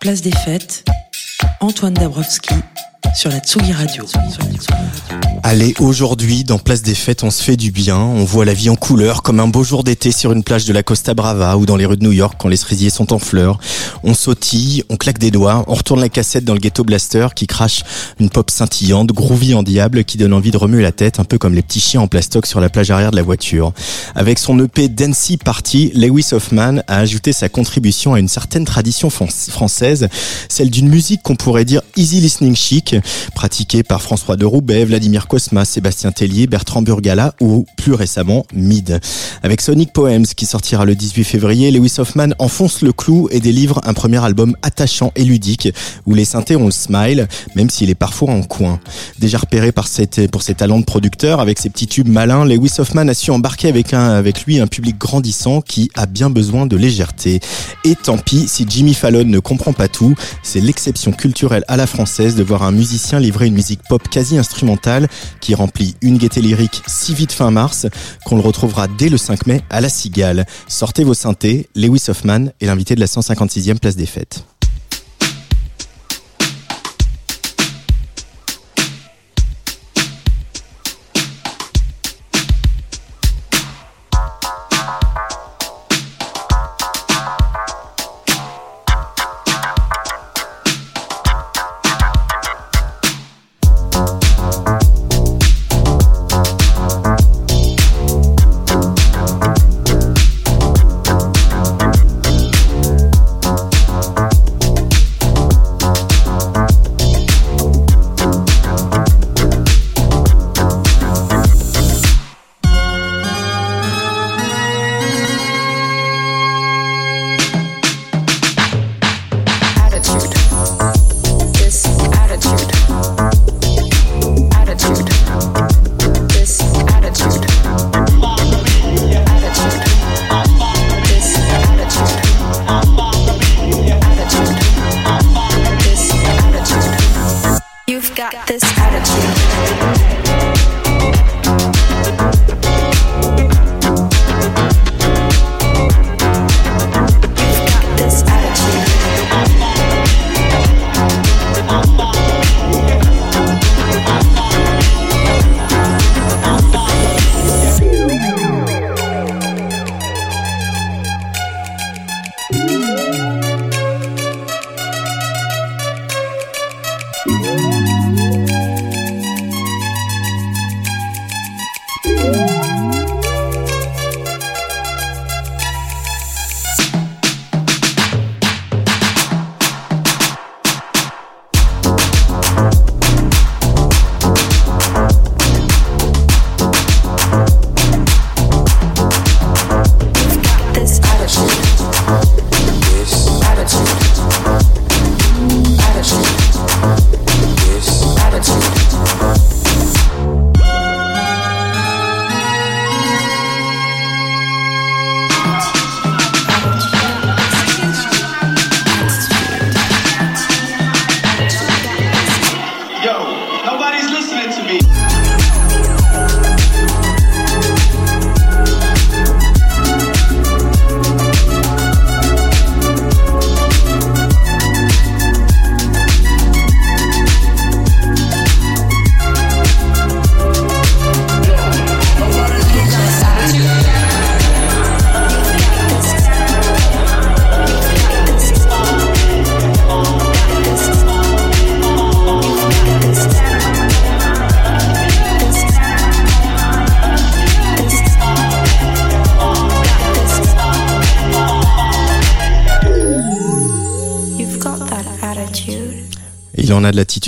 Place des fêtes, Antoine Dabrowski sur la Tsugi Radio. Allez, aujourd'hui, dans Place des Fêtes, on se fait du bien, on voit la vie en couleur, comme un beau jour d'été sur une plage de la Costa Brava ou dans les rues de New York quand les cerisiers sont en fleurs. On sautille, on claque des doigts, on retourne la cassette dans le ghetto blaster qui crache une pop scintillante, groovy en diable, qui donne envie de remuer la tête, un peu comme les petits chiens en plastoc sur la plage arrière de la voiture. Avec son EP Dancy Party, Lewis Hoffman a ajouté sa contribution à une certaine tradition française, celle d'une musique qu'on pourrait dire easy listening chic, pratiquée par François de Roubaix, Vladimir Cosma, Sébastien Tellier, Bertrand Burgala ou plus récemment Mid. Avec Sonic Poems qui sortira le 18 février, Lewis Hoffman enfonce le clou et délivre un premier album attachant et ludique où les synthés ont le smile, même s'il est parfois en coin. Déjà repéré par pour ses talents de producteur, avec ses petits tubes malins, Lewis Hoffman a su embarquer avec lui un public grandissant qui a bien besoin de légèreté. Et tant pis si Jimmy Fallon ne comprend pas tout, c'est l'exception culturelle à la française de voir un musicien livrer une musique pop quasi instrumentale qui remplit une gaieté lyrique si vite fin mars qu'on le retrouvera dès le 5 mai à la Cigale. Sortez vos synthés, Lewis Hoffman est l'invité de la 156e place des fêtes.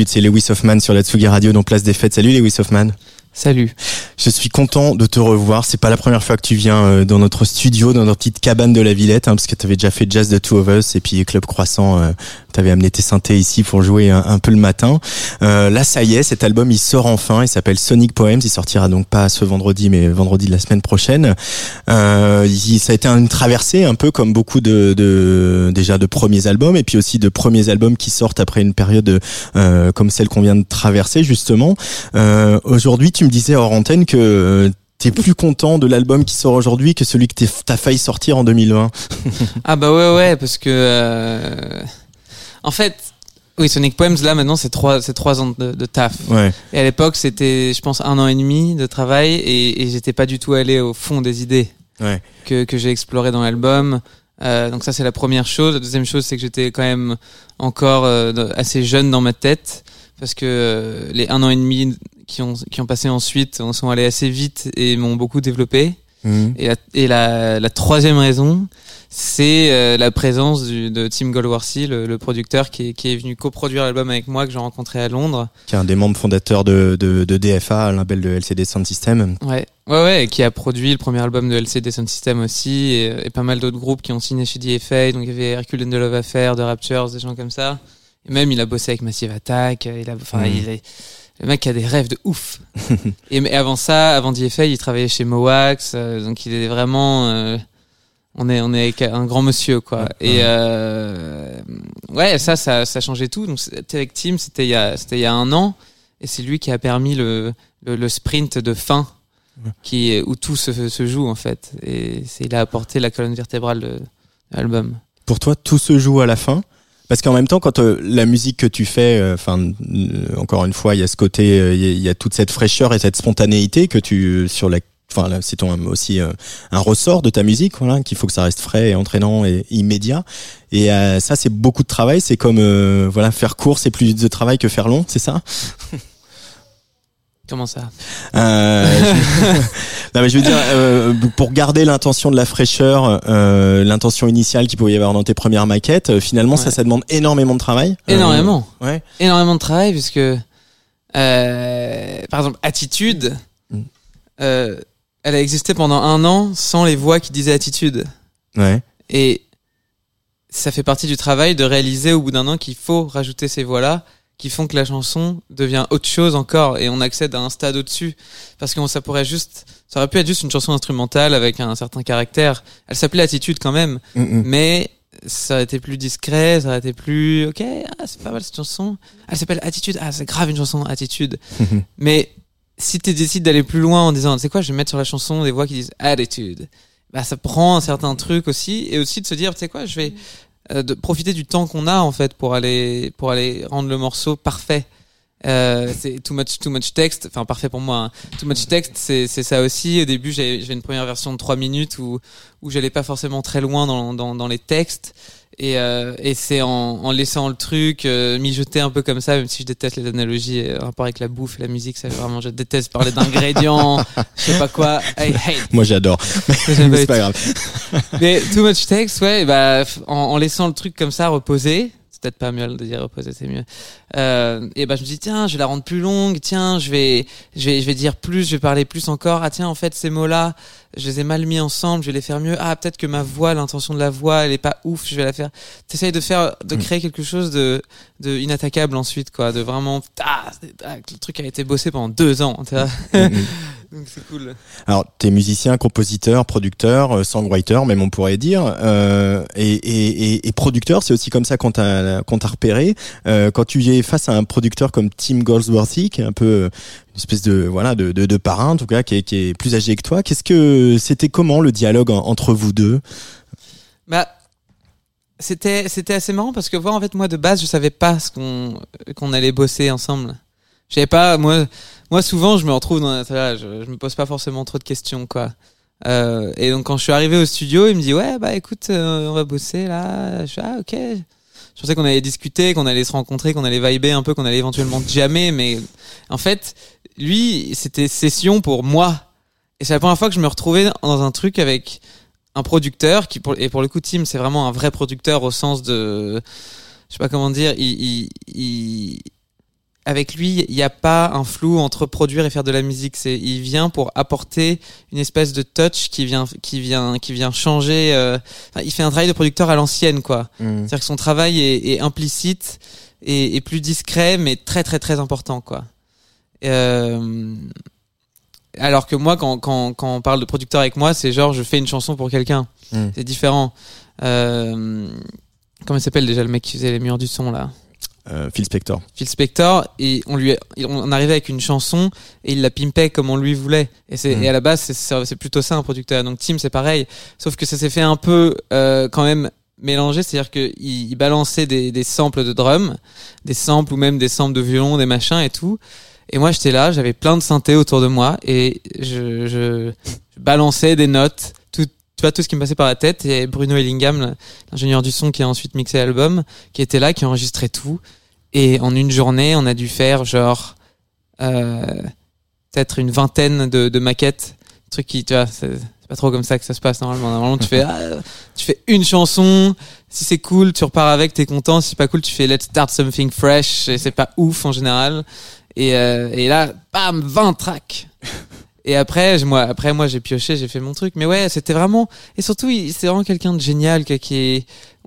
De c'est Lewis Hoffman sur la Tsugi Radio dans Place des Fêtes. Salut Lewis Hoffman. Salut. Je suis content de te revoir. C'est pas la première fois que tu viens euh, dans notre studio, dans notre petite cabane de la Villette, hein, parce que tu avais déjà fait Jazz The Two of Us et puis Club Croissant. Euh, tu avais amené tes synthés ici pour jouer un, peu le matin. Euh, là, ça y est, cet album il sort enfin. Il s'appelle Sonic Poems. Il sortira donc pas ce vendredi, mais vendredi de la semaine prochaine. Euh, ça a été une traversée, un peu comme beaucoup de, de déjà de premiers albums, et puis aussi de premiers albums qui sortent après une période euh, comme celle qu'on vient de traverser justement. Euh, Aujourd'hui, tu me disais hors antenne que euh, T'es plus content de l'album qui sort aujourd'hui que celui que t'as failli sortir en 2020 Ah bah ouais ouais parce que euh, en fait oui, Sonic Poems, là, maintenant, c'est trois, c'est trois ans de, de taf. Ouais. Et à l'époque, c'était, je pense, un an et demi de travail et, et j'étais pas du tout allé au fond des idées ouais. que, que j'ai explorées dans l'album. Euh, donc ça, c'est la première chose. La deuxième chose, c'est que j'étais quand même encore euh, assez jeune dans ma tête parce que euh, les un an et demi qui ont, qui ont passé ensuite sont allés assez vite et m'ont beaucoup développé. Mhm. Et, la, et la, la troisième raison, c'est euh, la présence du, de Tim Goldworthy, le, le producteur qui est, qui est venu coproduire l'album avec moi que j'ai rencontré à Londres. Qui est un des membres fondateurs de, de, de DFA, un label de LCD Sound System. Ouais, ouais, ouais, et qui a produit le premier album de LCD Sound System aussi, et, et pas mal d'autres groupes qui ont signé chez DFA. Donc il y avait Hercule and the Love Affair, The Raptures, des gens comme ça. Et même il a bossé avec Massive Attack. Il a, enfin, Mhm. il est, le mec a des rêves de ouf. et mais avant ça, avant DFA, il travaillait chez Mowax, euh, donc il est vraiment. euh, on est on est avec un grand monsieur quoi. Ouais. Et euh, ouais, ça ça ça a changé tout. Donc avec Tim, c'était il y a il y a un an, et c'est lui qui a permis le le, le sprint de fin. Qui où tout se, se joue en fait et il a apporté la colonne vertébrale de, l'album. Pour toi, tout se joue à la fin? Parce qu'en même temps, quand euh, la musique que tu fais, euh, enfin, euh, encore une fois, il y a ce côté, euh, y, il y a toute cette fraîcheur et cette spontanéité que tu sur la, enfin, là, c'est ton aussi euh, un ressort de ta musique, voilà, qu'il faut que ça reste frais et entraînant et immédiat. Et euh, ça, c'est beaucoup de travail. C'est comme, euh, voilà, faire court, c'est plus de travail que faire long, c'est ça? Comment ça? Je... non mais je veux dire pour garder l'intention de la fraîcheur, l'intention initiale qu'il pouvait y avoir dans tes premières maquettes, finalement ça Ouais. ça demande énormément de travail. Énormément. ouais. énormément de travail puisque par exemple attitude Mm. euh, elle a existé pendant un an sans les voix qui disaient attitude Ouais. et ça fait partie du travail de réaliser au bout d'un an qu'il faut rajouter ces voix là qui font que la chanson devient autre chose encore et on accède à un stade au-dessus parce que ça pourrait juste ça aurait pu être juste une chanson instrumentale avec un certain caractère elle s'appelait attitude quand même Mm, mm. mais ça aurait été plus discret, ça aurait été plus ok, ah, c'est pas mal cette chanson. Elle s'appelle Attitude, ah c'est grave une chanson Attitude. Mais si tu décides d'aller plus loin en disant, c'est quoi, je vais mettre sur la chanson des voix qui disent Attitude, bah ça prend un certain truc aussi et aussi de se dire, tu sais quoi, je vais euh, de profiter du temps qu'on a en fait pour aller pour aller rendre le morceau parfait. Euh, c'est too much too much text. Enfin parfait pour moi hein. too much text c'est c'est ça aussi. Au début j'avais j'avais une première version de 3 minutes où où j'allais pas forcément très loin dans dans, dans les textes et euh, et c'est en, en laissant le truc euh, mijoter un peu comme ça même si je déteste les analogies euh, en rapport avec la bouffe et la musique ça vraiment je déteste parler d'ingrédients je sais pas quoi I hate Moi j'adore. Mais c'est pas grave. mais too much text, ouais, bah, en, en laissant le truc comme ça reposer, c'est peut-être pas mieux de dire reposer, c'est mieux. Euh, et bah, je me dis, tiens, je vais la rendre plus longue, tiens, je vais, je vais, je vais dire plus, je vais parler plus encore. Ah, tiens, en fait, ces mots-là, je les ai mal mis ensemble, je vais les faire mieux. Ah, peut-être que ma voix, l'intention de la voix, elle est pas ouf, je vais la faire. T'essayes de faire, de créer quelque chose de, de inattaquable ensuite, quoi, de vraiment, ah, ah, le truc a été bossé pendant deux ans, tu vois. Mm, mm. Donc c'est cool. Alors, t'es musicien, compositeur, producteur, euh, songwriter, même on pourrait dire, euh, et, et, et, et producteur, c'est aussi comme ça qu'on t'a qu'on t'a repéré. Euh, quand tu es face à un producteur comme Tim Goldsworthy, qui est un peu euh, une espèce de voilà de, de, parrain en tout cas, qui est, plus âgé que toi, qu'est-ce que c'était comment le dialogue en- entre vous deux? Bah, c'était c'était assez marrant parce que voir en fait moi de base je savais pas ce qu'on qu'on allait bosser ensemble. Je savais pas moi moi souvent je me retrouve dans voilà, je, je me pose pas forcément trop de questions quoi. Euh, et donc quand je suis arrivé au studio, il me dit ouais bah écoute euh, on va bosser là. Je fais, ah ok. Je pensais qu'on allait discuter, qu'on allait se rencontrer, qu'on allait vibrer un peu, qu'on allait éventuellement jammer, mais en fait lui c'était session pour moi. Et c'est la première fois que je me retrouvais dans un truc avec un producteur qui et pour le coup Tim c'est vraiment un vrai producteur au sens de je sais pas comment dire il, il, il- avec lui, il n'y a pas un flou entre produire et faire de la musique. C'est, il vient pour apporter une espèce de touch qui vient, qui vient, qui vient changer. euh, il fait un travail de producteur à l'ancienne, quoi. Mm. C'est-à-dire que son travail est, est implicite et, et plus discret, mais très très très important, quoi. Euh, alors que moi, quand, quand, quand on parle de producteur avec moi, c'est genre je fais une chanson pour quelqu'un. Mm. C'est différent. Euh, comment il s'appelle déjà le mec qui faisait les murs du son là? Euh, Phil Spector. Phil Spector et on lui on arrivait avec une chanson et il la pimpait comme on lui voulait. Et c'est Mm. et à la base c'est- plutôt ça un producteur. Donc Tim c'est pareil. Sauf que ça s'est fait un peu euh, quand même mélangé. C'est-à-dire que il, il balançait des, des samples de drum des samples ou même des samples de violon des machins et tout. Et moi j'étais là j'avais plein de synthés autour de moi et je, je, je balançais des notes tout tu vois tout ce qui me passait par la tête. Et Bruno Ellingham l'ingénieur du son qui a ensuite mixé l'album qui était là qui enregistrait tout et en une journée, on a dû faire genre euh, peut-être une vingtaine de, de maquettes. Truc qui, tu vois, c'est pas trop comme ça que ça se passe normalement. Normalement, tu fais, ah, tu fais une chanson. Si c'est cool, tu repars avec, t'es content. Si c'est pas cool, tu fais let's start something fresh. Et c'est pas ouf en général. Et, euh, et là, bam, 20 tracks. Et après, moi, après moi, j'ai pioché, j'ai fait mon truc. Mais ouais, c'était vraiment. Et surtout, c'est vraiment quelqu'un de génial, qui est.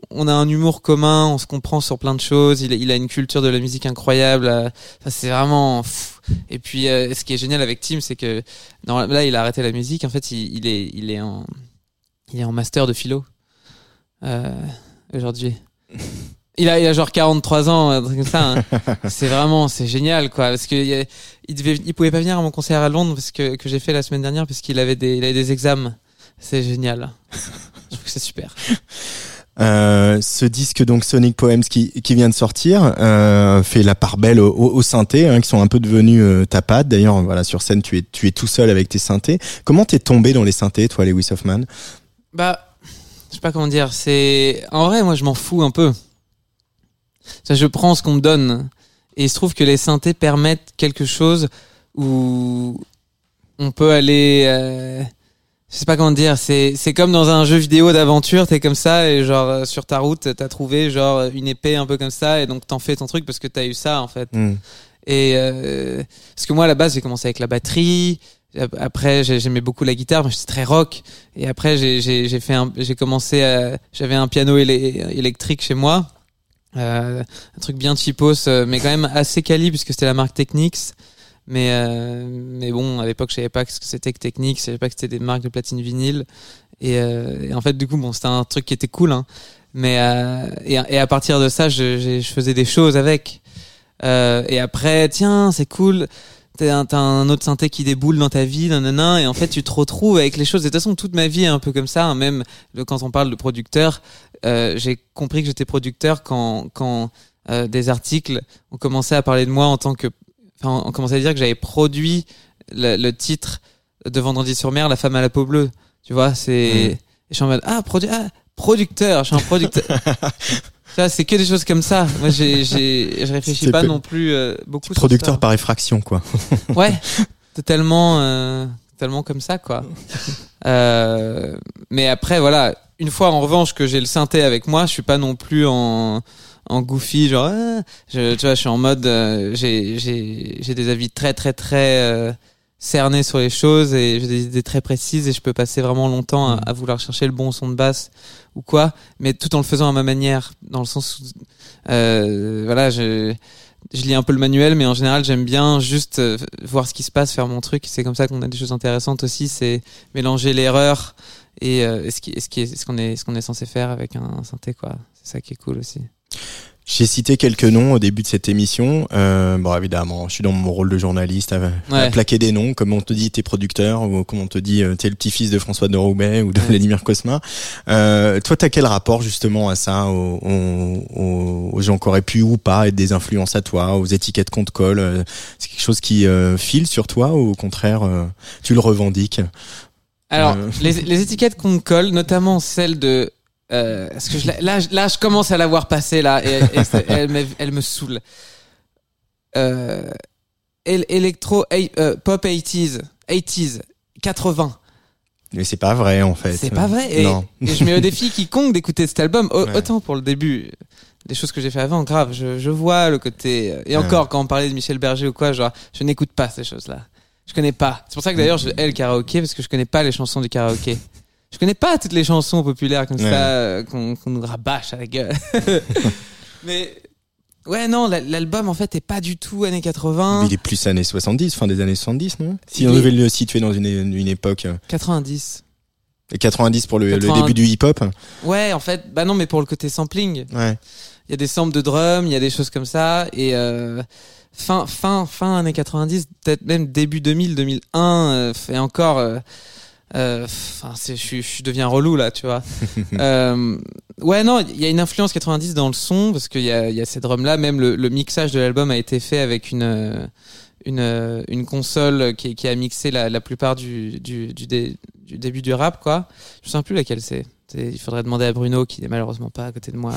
On a un humour commun, on se comprend sur plein de choses. Il, a- il a une culture de la musique incroyable. euh, Ça, c'est vraiment. Et puis, euh, ce qui est génial avec Tim, c'est que non, là, il a arrêté la musique. En fait, il, il est, il est en, il est en master de philo euh, aujourd'hui. Il a, il a genre 43 ans, un truc comme ça. hein. c'est vraiment, c'est génial, quoi. Parce que il, il devait, il pouvait pas venir à mon concert à Londres parce que que j'ai fait la semaine dernière parce qu'il avait des, il avait des examens. C'est génial. Je trouve que c'est super. Euh, ce disque donc Sonic Poems qui, qui vient de sortir euh, fait la part belle aux, aux, aux synthés hein, qui sont un peu devenus euh, ta patte. D'ailleurs, voilà sur scène tu es tu es tout seul avec tes synthés. Comment t'es tombé dans les synthés, toi, Lewis Hoffman? Bah, je sais pas comment dire. C'est en vrai, moi, je m'en fous un peu. Ça, je prends ce qu'on me donne, et il se trouve que les synthés permettent quelque chose où on peut aller. Euh... Je sais pas comment dire. C'est c'est comme dans un jeu vidéo d'aventure. T'es comme ça et genre euh, sur ta route, t'as trouvé genre une épée un peu comme ça et donc t'en fais ton truc parce que t'as eu ça en fait. Hmm. Et euh, parce que moi à la base j'ai commencé avec la batterie. Après j'ai- j'aimais beaucoup la guitare, mais j'étais très rock. Et après j'ai j'ai fait j'ai commencé j'avais un piano élé- électrique chez moi, euh, un truc bien cheapos, euh, mais quand même assez quali puisque c'était la marque Technics. Mais euh, mais bon à l'époque je savais pas ce que c'était que Technics, je savais pas que c'était des marques de platine vinyle. Et, euh, et en fait du coup bon c'était un truc qui était cool. Hein. Mais euh, et, et à partir de ça je, je faisais des choses avec. Euh, et après, tiens, c'est cool. T'as un, un autre synthé qui déboule dans ta vie, nanana, et en fait, tu te retrouves avec les choses. Et de toute façon, toute ma vie est un peu comme ça. hein, même quand on parle de producteur, euh, j'ai compris que j'étais producteur quand, quand euh, des articles ont commencé à parler de moi en tant que. Enfin, on commençait à dire que j'avais produit le, le titre de Vendredi sur mer, La femme à la peau bleue. Tu vois, c'est. Et je suis en mode, ah, produ ah, producteur, je suis un producteur. Ça, c'est que des choses comme ça. Moi, j'ai, j'ai, je réfléchis pas non plus euh, beaucoup. sur Producteur ça. par effraction, quoi. Ouais, totalement, euh, totalement comme ça, quoi. Euh, mais après, voilà, une fois en revanche que j'ai le synthé avec moi, je suis pas non plus en en goofy, genre, ah, je, tu vois, je suis en mode, euh, j'ai j'ai j'ai des avis très très très euh, cernés sur les choses et j'ai des idées très précises et je peux passer vraiment longtemps à, à vouloir chercher le bon son de basse ou quoi, mais tout en le faisant à ma manière, dans le sens où, euh, voilà, je je lis un peu le manuel, mais en général, j'aime bien juste euh, voir ce qui se passe, faire mon truc. C'est comme ça qu'on a des choses intéressantes aussi. C'est mélanger l'erreur et, euh, ce qui est, ce qu'on est, qu'on est censé faire avec un synthé, quoi. C'est ça qui est cool aussi. J'ai cité quelques noms au début de cette émission. Euh, bon, évidemment, je suis dans mon rôle de journaliste à, à Ouais. plaquer des noms, comme on te dit t'es producteur, ou comme on te dit euh, t'es le petit-fils de François de Roubaix ou de Ouais. Vladimir Cosma. Euh, toi, t'as quel rapport justement à ça, aux, aux- aux- gens qui auraient pu ou pas être des influences à toi, aux étiquettes qu'on te colle euh, C'est quelque chose qui euh, file sur toi ou au contraire, euh, tu le revendiques? Alors, les, les étiquettes qu'on me colle, notamment celle de. Euh, parce que je, la- là, je- là, je commence à la voir passer là, et, et elle, me, elle me saoule. Euh, électro, euh, pop 80s, 80s, 80. Mais c'est pas vrai en fait. C'est pas vrai. Et, Non. et je mets au défi quiconque d'écouter cet album. Ouais. Autant pour le début, des choses que j'ai fait avant, grave, je, je vois le côté. Et encore, quand on parlait de Michel Berger ou quoi, genre, je n'écoute pas ces choses-là. Je connais pas. C'est pour ça que d'ailleurs, je hais le karaoké parce que je connais pas les chansons du karaoké. Je connais pas toutes les chansons populaires comme Ouais. ça euh, qu'on qu'on nous rabâche à la gueule. Mais ouais, non, la- l'album en fait est pas du tout années 80. Il est plus années 70, fin des années 70, non? Si Il on est- devait le situer dans une, une époque. euh, 90. 90 pour le, le 80. début du hip-hop? Ouais, en fait, bah non, mais pour le côté sampling. Ouais. Il y a des samples de drum, il y a des choses comme ça. Et euh, fin, fin, fin années 90, peut-être même début 2000, 2001, euh, et encore. euh, Enfin, c'est, je, deviens relou là, tu vois. euh, ouais, non, il y a une influence 90 dans le son parce qu'il y a, il y a ces drums là. Même le, le mixage de l'album a été fait avec une euh, une, euh, une console qui, qui a mixé la, la plupart du, du, du, dé- du début du rap, quoi. Je sais plus laquelle c'est. Il faudrait demander à Bruno qui n'est malheureusement pas à côté de moi.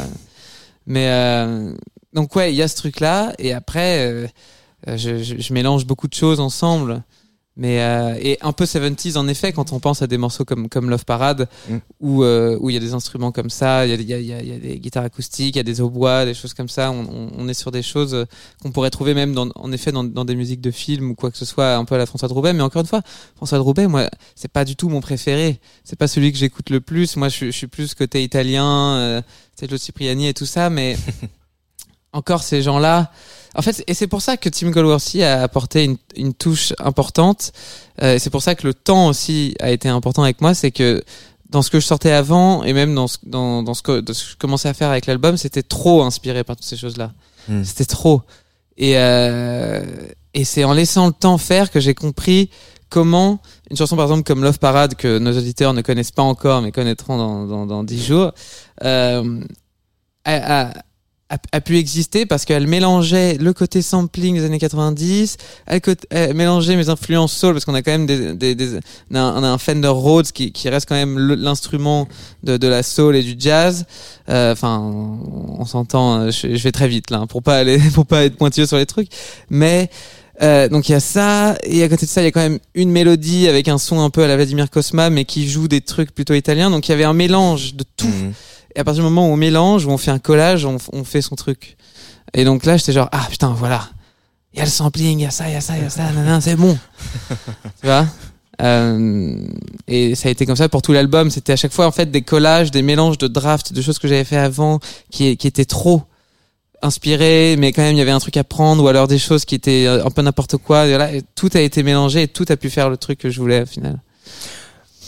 Mais euh, donc ouais, il y a ce truc là et après euh, euh, je, je, je mélange beaucoup de choses ensemble. Mais euh, et un peu 70s en effet quand on pense à des morceaux comme comme Love Parade Mm. où euh, où il y a des instruments comme ça, il y a, il y, a, il y, y a des guitares acoustiques, il y a des hautbois, des choses comme ça. On, on, on est sur des choses euh, qu'on pourrait trouver même dans, en effet dans, dans des musiques de films ou quoi que ce soit, un peu à la François de Roubaix. Mais encore une fois, François de Roubaix, moi, c'est pas du tout mon préféré. C'est pas celui que j'écoute le plus. Moi, je, suis- je suis plus côté italien, euh, Sergio Cipriani et tout ça. Mais encore ces gens-là. En fait, et c'est pour ça que Tim Golworthy a apporté une, une touche importante. Euh, et c'est pour ça que le temps aussi a été important avec moi. C'est que dans ce que je sortais avant et même dans ce, dans, dans ce, que, dans ce que je commençais à faire avec l'album, c'était trop inspiré par toutes ces choses-là. Mm. C'était trop. Et, euh, et c'est en laissant le temps faire que j'ai compris comment une chanson par exemple comme Love Parade que nos auditeurs ne connaissent pas encore mais connaîtront dans dans, dans 10 jours euh, a, a, a, pu exister parce qu'elle mélangeait le côté sampling des années 90 elle, mélangeait mes influences soul parce qu'on a quand même des, des, des- on, a, un- Fender Rhodes qui, qui reste quand même l'instrument de, de la soul et du jazz. Euh, enfin on, s'entend euh, je, vais très vite là pour pas aller pour pas être pointilleux sur les trucs. Mais euh, donc il y a ça et à côté de ça il y a quand même une mélodie avec un son un peu à la Vladimir Cosma mais qui joue des trucs plutôt italiens. Donc il y avait un mélange de tout. Mhm. Et à partir du moment où on mélange où on fait un collage on, on fait son truc. Et donc là j'étais genre ah putain voilà. Il y a le sampling il y a ça il y a ça il y a ça nanana, c'est bon. Tu vois? Euh, et ça a été comme ça pour tout l'album. C'était à chaque fois en fait des collages des mélanges de drafts de choses que j'avais fait avant qui, qui étaient trop inspiré, mais quand même il y avait un truc à prendre, ou alors des choses qui étaient euh, un peu n'importe quoi. Et et tout a été mélangé et tout a pu faire le truc que je voulais au final.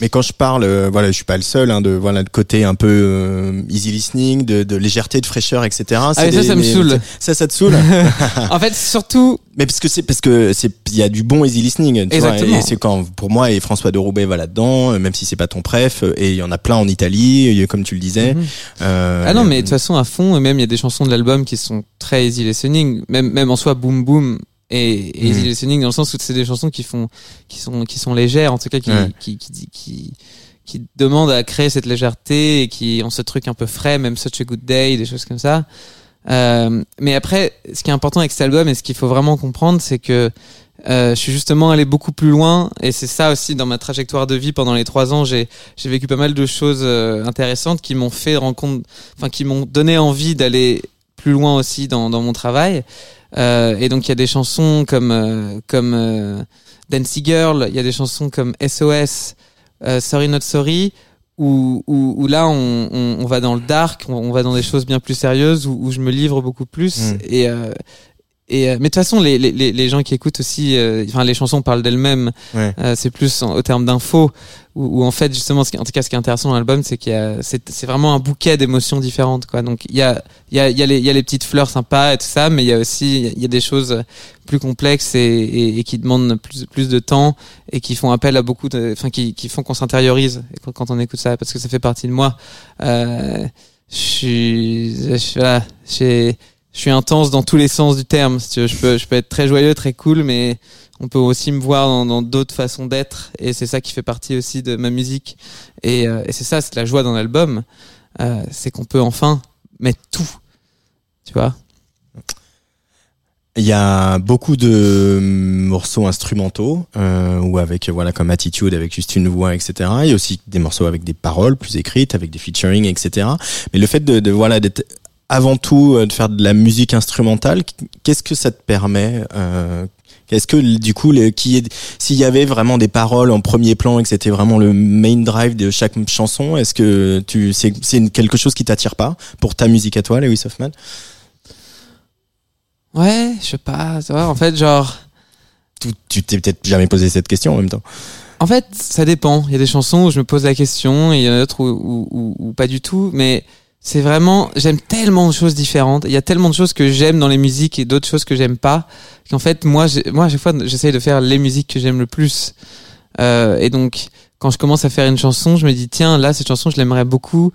Mais quand je parle, euh, voilà, je suis pas le seul, hein, de voilà, de côté un peu euh, easy listening, de, de légèreté, de fraîcheur, etc. Ah, mais ça, des- ça me des- saoule. Ça, ça te saoule en fait, surtout, Mais parce que c'est parce que c'est il y a du bon easy listening. Tu vois, Exactement. et c'est quand pour moi et François de Roubaix va là-dedans, euh, même si c'est pas ton préf. euh, Et il y en a plein en Italie, euh, comme tu le disais. Mhm. Euh, ah non, mais de toute façon, à fond, et même il y a des chansons de l'album qui sont très easy listening, même, même en soi, Boom Boom et, et easy Mhm. listening dans le sens où c'est des chansons qui font, qui sont, qui sont légères, en tout cas, qui, Ouais. qui, qui, qui, qui, qui demandent à créer cette légèreté et qui ont ce truc un peu frais, même Such a Good Day, des choses comme ça. Euh, mais après, ce qui est important avec cet album et ce qu'il faut vraiment comprendre, c'est que euh, je suis justement allé beaucoup plus loin et c'est ça aussi dans ma trajectoire de vie pendant les trois ans. J'ai j'ai vécu pas mal de choses euh, intéressantes qui m'ont fait rencontre, enfin qui m'ont donné envie d'aller plus loin aussi dans dans mon travail. Euh, et donc il y a des chansons comme euh, comme euh, Dancing Girl, il y a des chansons comme SOS, euh, Sorry Not Sorry. Où, où, où là on, on, on va dans le dark, on, on va dans des choses bien plus sérieuses où, où je me livre beaucoup plus Mm. et euh, et euh, mais de toute façon les, les, les gens qui écoutent aussi euh, enfin les chansons parlent d'elles-mêmes. Ouais. euh, c'est plus en- au terme d'infos où, où en fait justement ce qui, en tout cas ce qui est intéressant dans l'album c'est qu'il y a c'est c'est vraiment un bouquet d'émotions différentes quoi. Donc il y a il y a il y a les il y a les petites fleurs sympas et tout ça mais il y a aussi il y a des choses plus complexes et, et, et qui demandent plus plus de temps et qui font appel à beaucoup enfin qui qui font qu'on s'intériorise quand, on écoute ça parce que ça fait partie de moi. Euh, je suis je, suis- voilà, j'ai je suis intense dans tous les sens du terme. Je peux, être très joyeux, très cool, mais on peut aussi me voir dans d'autres façons d'être. Et c'est ça qui fait partie aussi de ma musique. Et, euh, c'est ça, c'est la joie d'un album. Euh, c'est qu'on peut enfin mettre tout. Tu vois Il y a beaucoup de morceaux instrumentaux euh, ou avec voilà comme attitude avec juste une voix etc. Il y a aussi des morceaux avec des paroles plus écrites avec des featuring etc. Mais le fait de voilà d'être avant tout euh, de faire de la musique instrumentale. Qu'est-ce que ça te permet euh, Est-ce que du coup, le, qui est, s'il y avait vraiment des paroles en premier plan et que c'était vraiment le main drive de chaque chanson, est-ce que tu c'est, c'est quelque chose qui t'attire pas pour ta musique à toi, Lewis Hoffman? Ouais, je sais pas. En fait, genre. tu, tu t'es peut-être jamais posé cette question en même temps. En fait, ça dépend. Il y a des chansons où je me pose la question, et il y en a d'autres où, où, où- où pas du tout. Mais c'est vraiment, j'aime tellement de choses différentes. Il y a tellement de choses que j'aime dans les musiques et d'autres choses que j'aime pas. Qu'en fait, moi, moi, à chaque fois, j'essaye de faire les musiques que j'aime le plus. Euh, et donc, quand je commence à faire une chanson, je me dis tiens, là, cette chanson, je l'aimerais beaucoup.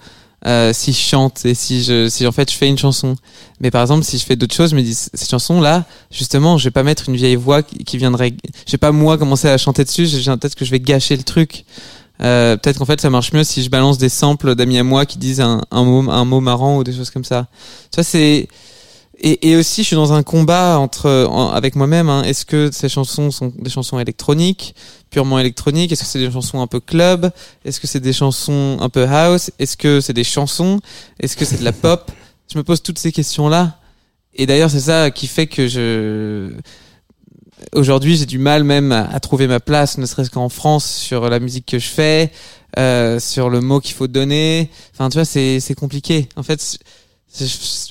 euh, si je chante et si je si en fait je fais une chanson mais par exemple si je fais d'autres choses je me dis cette chanson là justement je vais pas mettre une vieille voix qui, qui viendrait je vais pas moi commencer à chanter dessus j'ai peut-être que je vais gâcher le truc euh, peut-être qu'en fait ça marche mieux si je balance des samples d'amis à moi qui disent un, mot un mot marrant ou des choses comme ça. Tu vois c'est et, et aussi je suis dans un combat entre en- avec moi-même hein. est-ce que ces chansons sont des chansons électroniques purement électroniques? Est-ce que c'est des chansons un peu club? Est-ce que c'est des chansons un peu house? Est-ce que c'est des chansons? Est-ce que c'est de la pop? Je me pose toutes ces questions là et d'ailleurs c'est ça qui fait que je aujourd'hui j'ai du mal même à, trouver ma place ne serait-ce qu'en France sur la musique que je fais euh, sur le mot qu'il faut donner. Enfin tu vois c'est c'est compliqué. En fait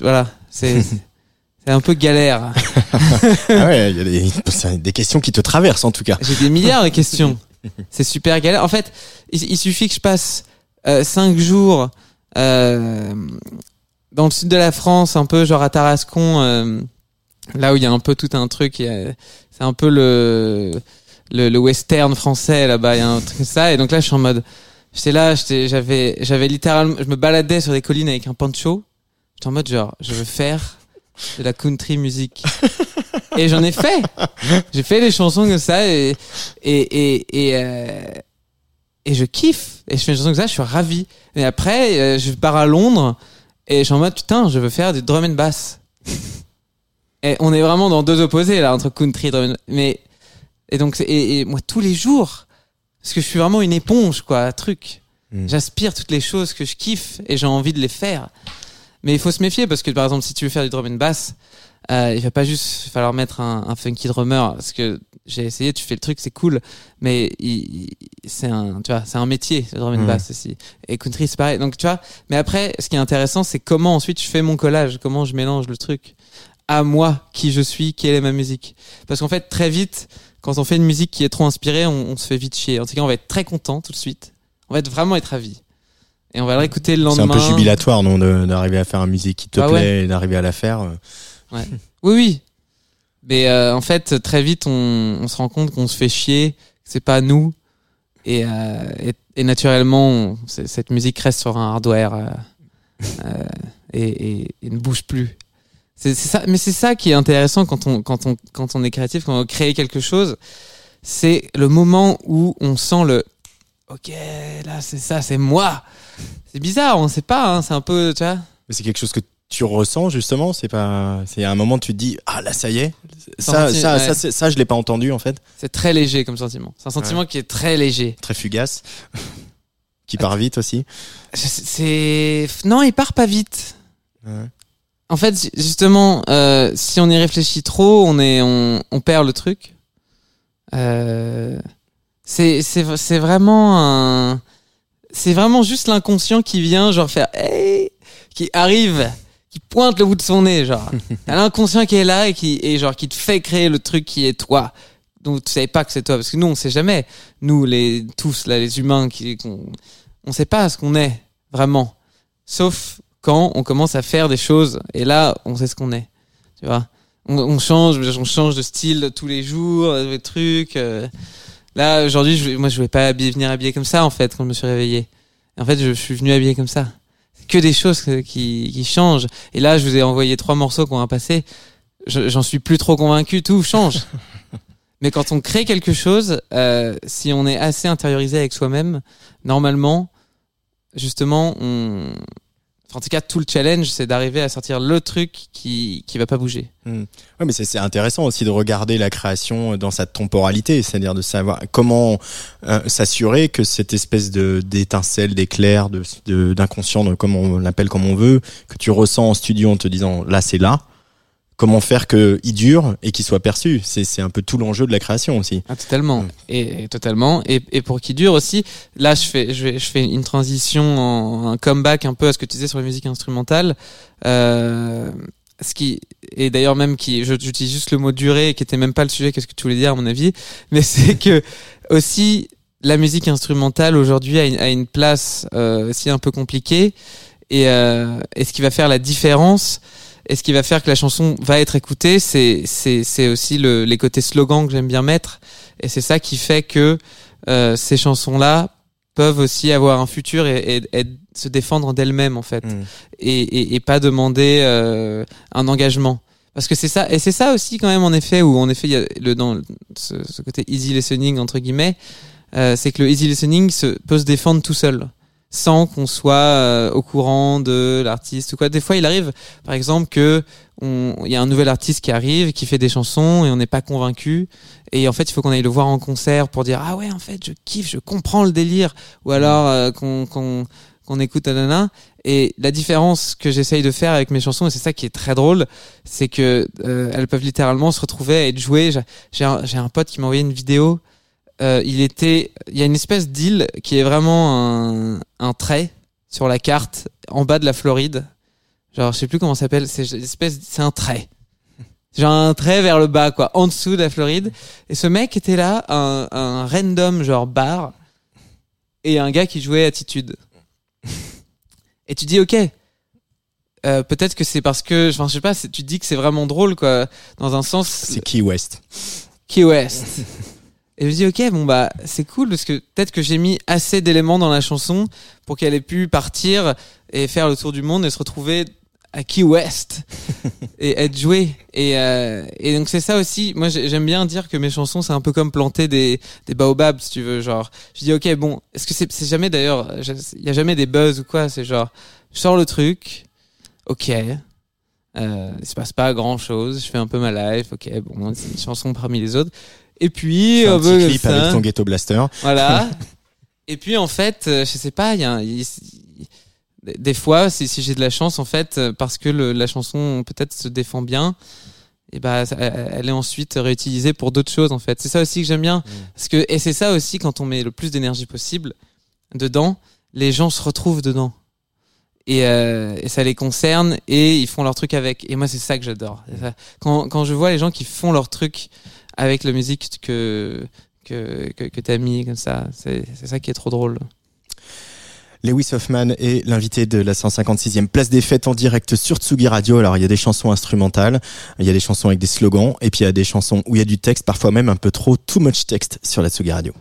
voilà c'est c'est un peu galère. Ah ouais, il y a des, des questions qui te traversent en tout cas. j'ai des milliards de questions. C'est super galère. En fait il, il suffit que je passe euh, cinq jours euh, dans le sud de la France un peu genre à Tarascon euh, là où il y a un peu tout un truc y a- c'est un peu le, le le western français là-bas il y a un truc comme ça. Et donc là je suis en mode j'étais là j'avais j'avais littéralement je me baladais sur des collines avec un poncho j'étais en mode genre je veux faire de la country music et j'en ai fait. J'ai fait des chansons comme ça et et et et, euh, et je kiffe. Et je fais une chanson comme ça je suis ravi. Mais après euh, je pars à Londres et je suis en mode putain je veux faire du drum and bass et on est vraiment dans deux opposés là entre country drum and mais et donc et, et moi tous les jours parce que je suis vraiment une éponge quoi truc. Mm. j'aspire toutes les choses que je kiffe et j'ai envie de les faire. Mais il faut se méfier parce que par exemple si tu veux faire du drum and bass euh, il va pas juste falloir mettre un, un funky drummer parce que j'ai essayé tu fais le truc c'est cool. Mais il, il- c'est un tu vois c'est un métier le drum and Mhm. bass aussi. Et country c'est pareil. Donc tu vois mais après ce qui est intéressant c'est comment ensuite je fais mon collage comment je mélange le truc à moi qui je suis quelle est ma musique parce qu'en fait très vite quand on fait une musique qui est trop inspirée on, on se fait vite chier en tout cas on va être très content tout de suite on va être vraiment être ravi et on va le réécouter le C'est lendemain un peu jubilatoire, non, d'arriver à faire une musique qui te Bah plaît et d'arriver à la faire. Oui, oui. Mais euh, en fait, très vite, on, on se rend compte qu'on se fait chier, que c'est pas nous. Et, euh, et, et naturellement, on- c'est- cette musique reste sur un hardware euh, euh, et, et, et ne bouge plus. C'est ça, mais c'est ça qui est intéressant quand on, quand on, quand on est créatif, quand on crée quelque chose. C'est le moment où on sent le Ok, là, c'est ça, c'est moi. C'est bizarre, on sait pas, hein, c'est un peu, tu vois. Mais c'est quelque chose que tu ressens justement. C'est pas. C'est à un moment tu te dis ah là ça y est. Ça Senti- ça ouais. ça, ça je l'ai pas entendu en fait. C'est très léger comme sentiment. C'est un sentiment qui est très léger. Très fugace. qui part vite aussi. C'est non, il part pas vite. Ouais. En fait, justement, euh, si on y réfléchit trop, on est, on, on perd le truc. Euh, c'est, vraiment un, c'est vraiment juste l'inconscient qui vient, genre faire, hey, qui arrive, qui pointe le bout de son nez, genre. T'as l'inconscient qui est là et qui, et genre, qui te fait créer le truc qui est toi. Donc tu savais pas que c'est toi, parce que nous, on sait jamais. Nous, les tous là, les humains, qui, qu'on- on sait pas ce qu'on est vraiment. Sauf quand on commence à faire des choses. Et là on sait ce qu'on est. Tu vois. On, on change on change de style tous les jours euh, des trucs euh. là aujourd'hui je, moi je voulais pas venir habillé comme ça en fait quand je me suis réveillé en fait je, suis venu habillé comme ça. Que des choses qui, qui changent. Et là je vous ai envoyé trois morceaux qu'on a passé. Je- j'en suis plus trop convaincu tout change. Mais quand on crée quelque chose euh, si on est assez intériorisé avec soi-même normalement justement on en tout cas, tout le challenge, c'est d'arriver à sortir le truc qui qui va pas bouger. Hmm. Ouais, mais c'est intéressant aussi de regarder la création dans sa temporalité, c'est-à-dire de savoir comment euh, s'assurer que cette espèce de d'étincelle, d'éclair, de d'inconscient, comme on l'appelle comme on veut, que tu ressens en studio en te disant là c'est là. Comment faire que il dure et qu'il soit perçu C'est un peu tout l'enjeu de la création aussi. Ah, totalement. Et, et totalement. Et, et pour qu'il dure aussi, là, je fais, je, vais- je fais une transition, en, un comeback un peu à ce que tu disais sur les musiques instrumentales. Euh, ce qui, et d'ailleurs même qui, je- j'utilise juste le mot durée, qui était même pas le sujet, qu'est-ce que tu voulais dire à mon avis, mais c'est que aussi la musique instrumentale aujourd'hui a une, a une place euh, aussi un peu compliquée. Et, euh, et ce qui va faire la différence, et ce qui va faire que la chanson va être écoutée, c'est c'est c'est aussi le, les côtés slogans que j'aime bien mettre, et c'est ça qui fait que euh, ces chansons-là peuvent aussi avoir un futur et, et- et se défendre d'elles-mêmes en fait, Mm. et, et, et pas demander euh, un engagement. Parce que c'est ça, et c'est ça aussi quand même en effet où en effet il y a le dans ce, ce côté easy listening entre guillemets, euh, c'est que le easy listening se, peut se défendre tout seul sans qu'on soit euh, au courant de l'artiste ou quoi. Des fois, il arrive, par exemple, que il y a un nouvel artiste qui arrive, qui fait des chansons et on n'est pas convaincu. Et en fait, il faut qu'on aille le voir en concert pour dire ah ouais, en fait, je kiffe, je comprends le délire. Ou alors euh, qu'on qu'on qu'on écoute nanana. Et la différence que j'essaye de faire avec mes chansons, et c'est ça qui est très drôle, c'est que euh, elles peuvent littéralement se retrouver à être jouées. J'ai- un, un pote qui m'a envoyé une vidéo. Euh, il était, il y a une espèce d'île qui est vraiment un, un trait sur la carte en bas de la Floride. Genre, je sais plus comment ça s'appelle. C'est espèce, c'est un trait. Genre un trait vers le bas, quoi, en dessous de la Floride. Et ce mec était là, un, un random genre bar, et un gars qui jouait Attitude. Et tu dis, ok, euh, peut-être que c'est parce que, enfin, je sais pas, tu dis que c'est vraiment drôle, quoi, dans un sens. C'est Key West. Key West. Et je me dis, ok, bon, bah, c'est cool parce que peut-être que j'ai mis assez d'éléments dans la chanson pour qu'elle ait pu partir et faire le tour du monde et se retrouver à Key West et être jouée. Et, euh, et donc, c'est ça aussi. Moi, j'ai- j'aime bien dire que mes chansons, c'est un peu comme planter des, des baobabs, si tu veux. Genre, je dis, ok, bon, est-ce que c'est jamais d'ailleurs, il y a jamais des buzz ou quoi, c'est genre, je sors le truc, ok. Euh, il se passe pas grand chose. Je fais un peu ma life. Ok, bon, c'est une chanson parmi les autres. Et puis, un peu petit clip ça, avec ton ghetto blaster. voilà. Et puis en fait, euh, je sais pas, il y a, un- des fois, si, si j'ai de la chance, en fait, euh, parce que le- la chanson peut-être se défend bien, et bah, elle est ensuite réutilisée pour d'autres choses, en fait. C'est ça aussi que j'aime bien, parce que et c'est ça aussi quand on met le plus d'énergie possible dedans, les gens se retrouvent dedans. Et, euh, et ça les concerne et ils font leur truc avec. Et moi, c'est ça que j'adore. Quand je vois les gens qui font leur truc avec la musique que que que, t'as mis comme ça, c'est c'est ça qui est trop drôle. Lewis Hoffman est l'invité de la 156e place des fêtes en direct sur Tsugi Radio. Alors, il y a des chansons instrumentales, il y a des chansons avec des slogans, et puis il y a des chansons où il y a du texte, parfois même un peu trop, too much texte sur la Tsugi Radio.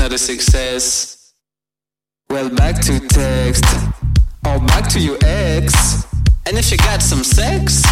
Not a success. Well, back to text. Or back to your ex. And if you got some sex,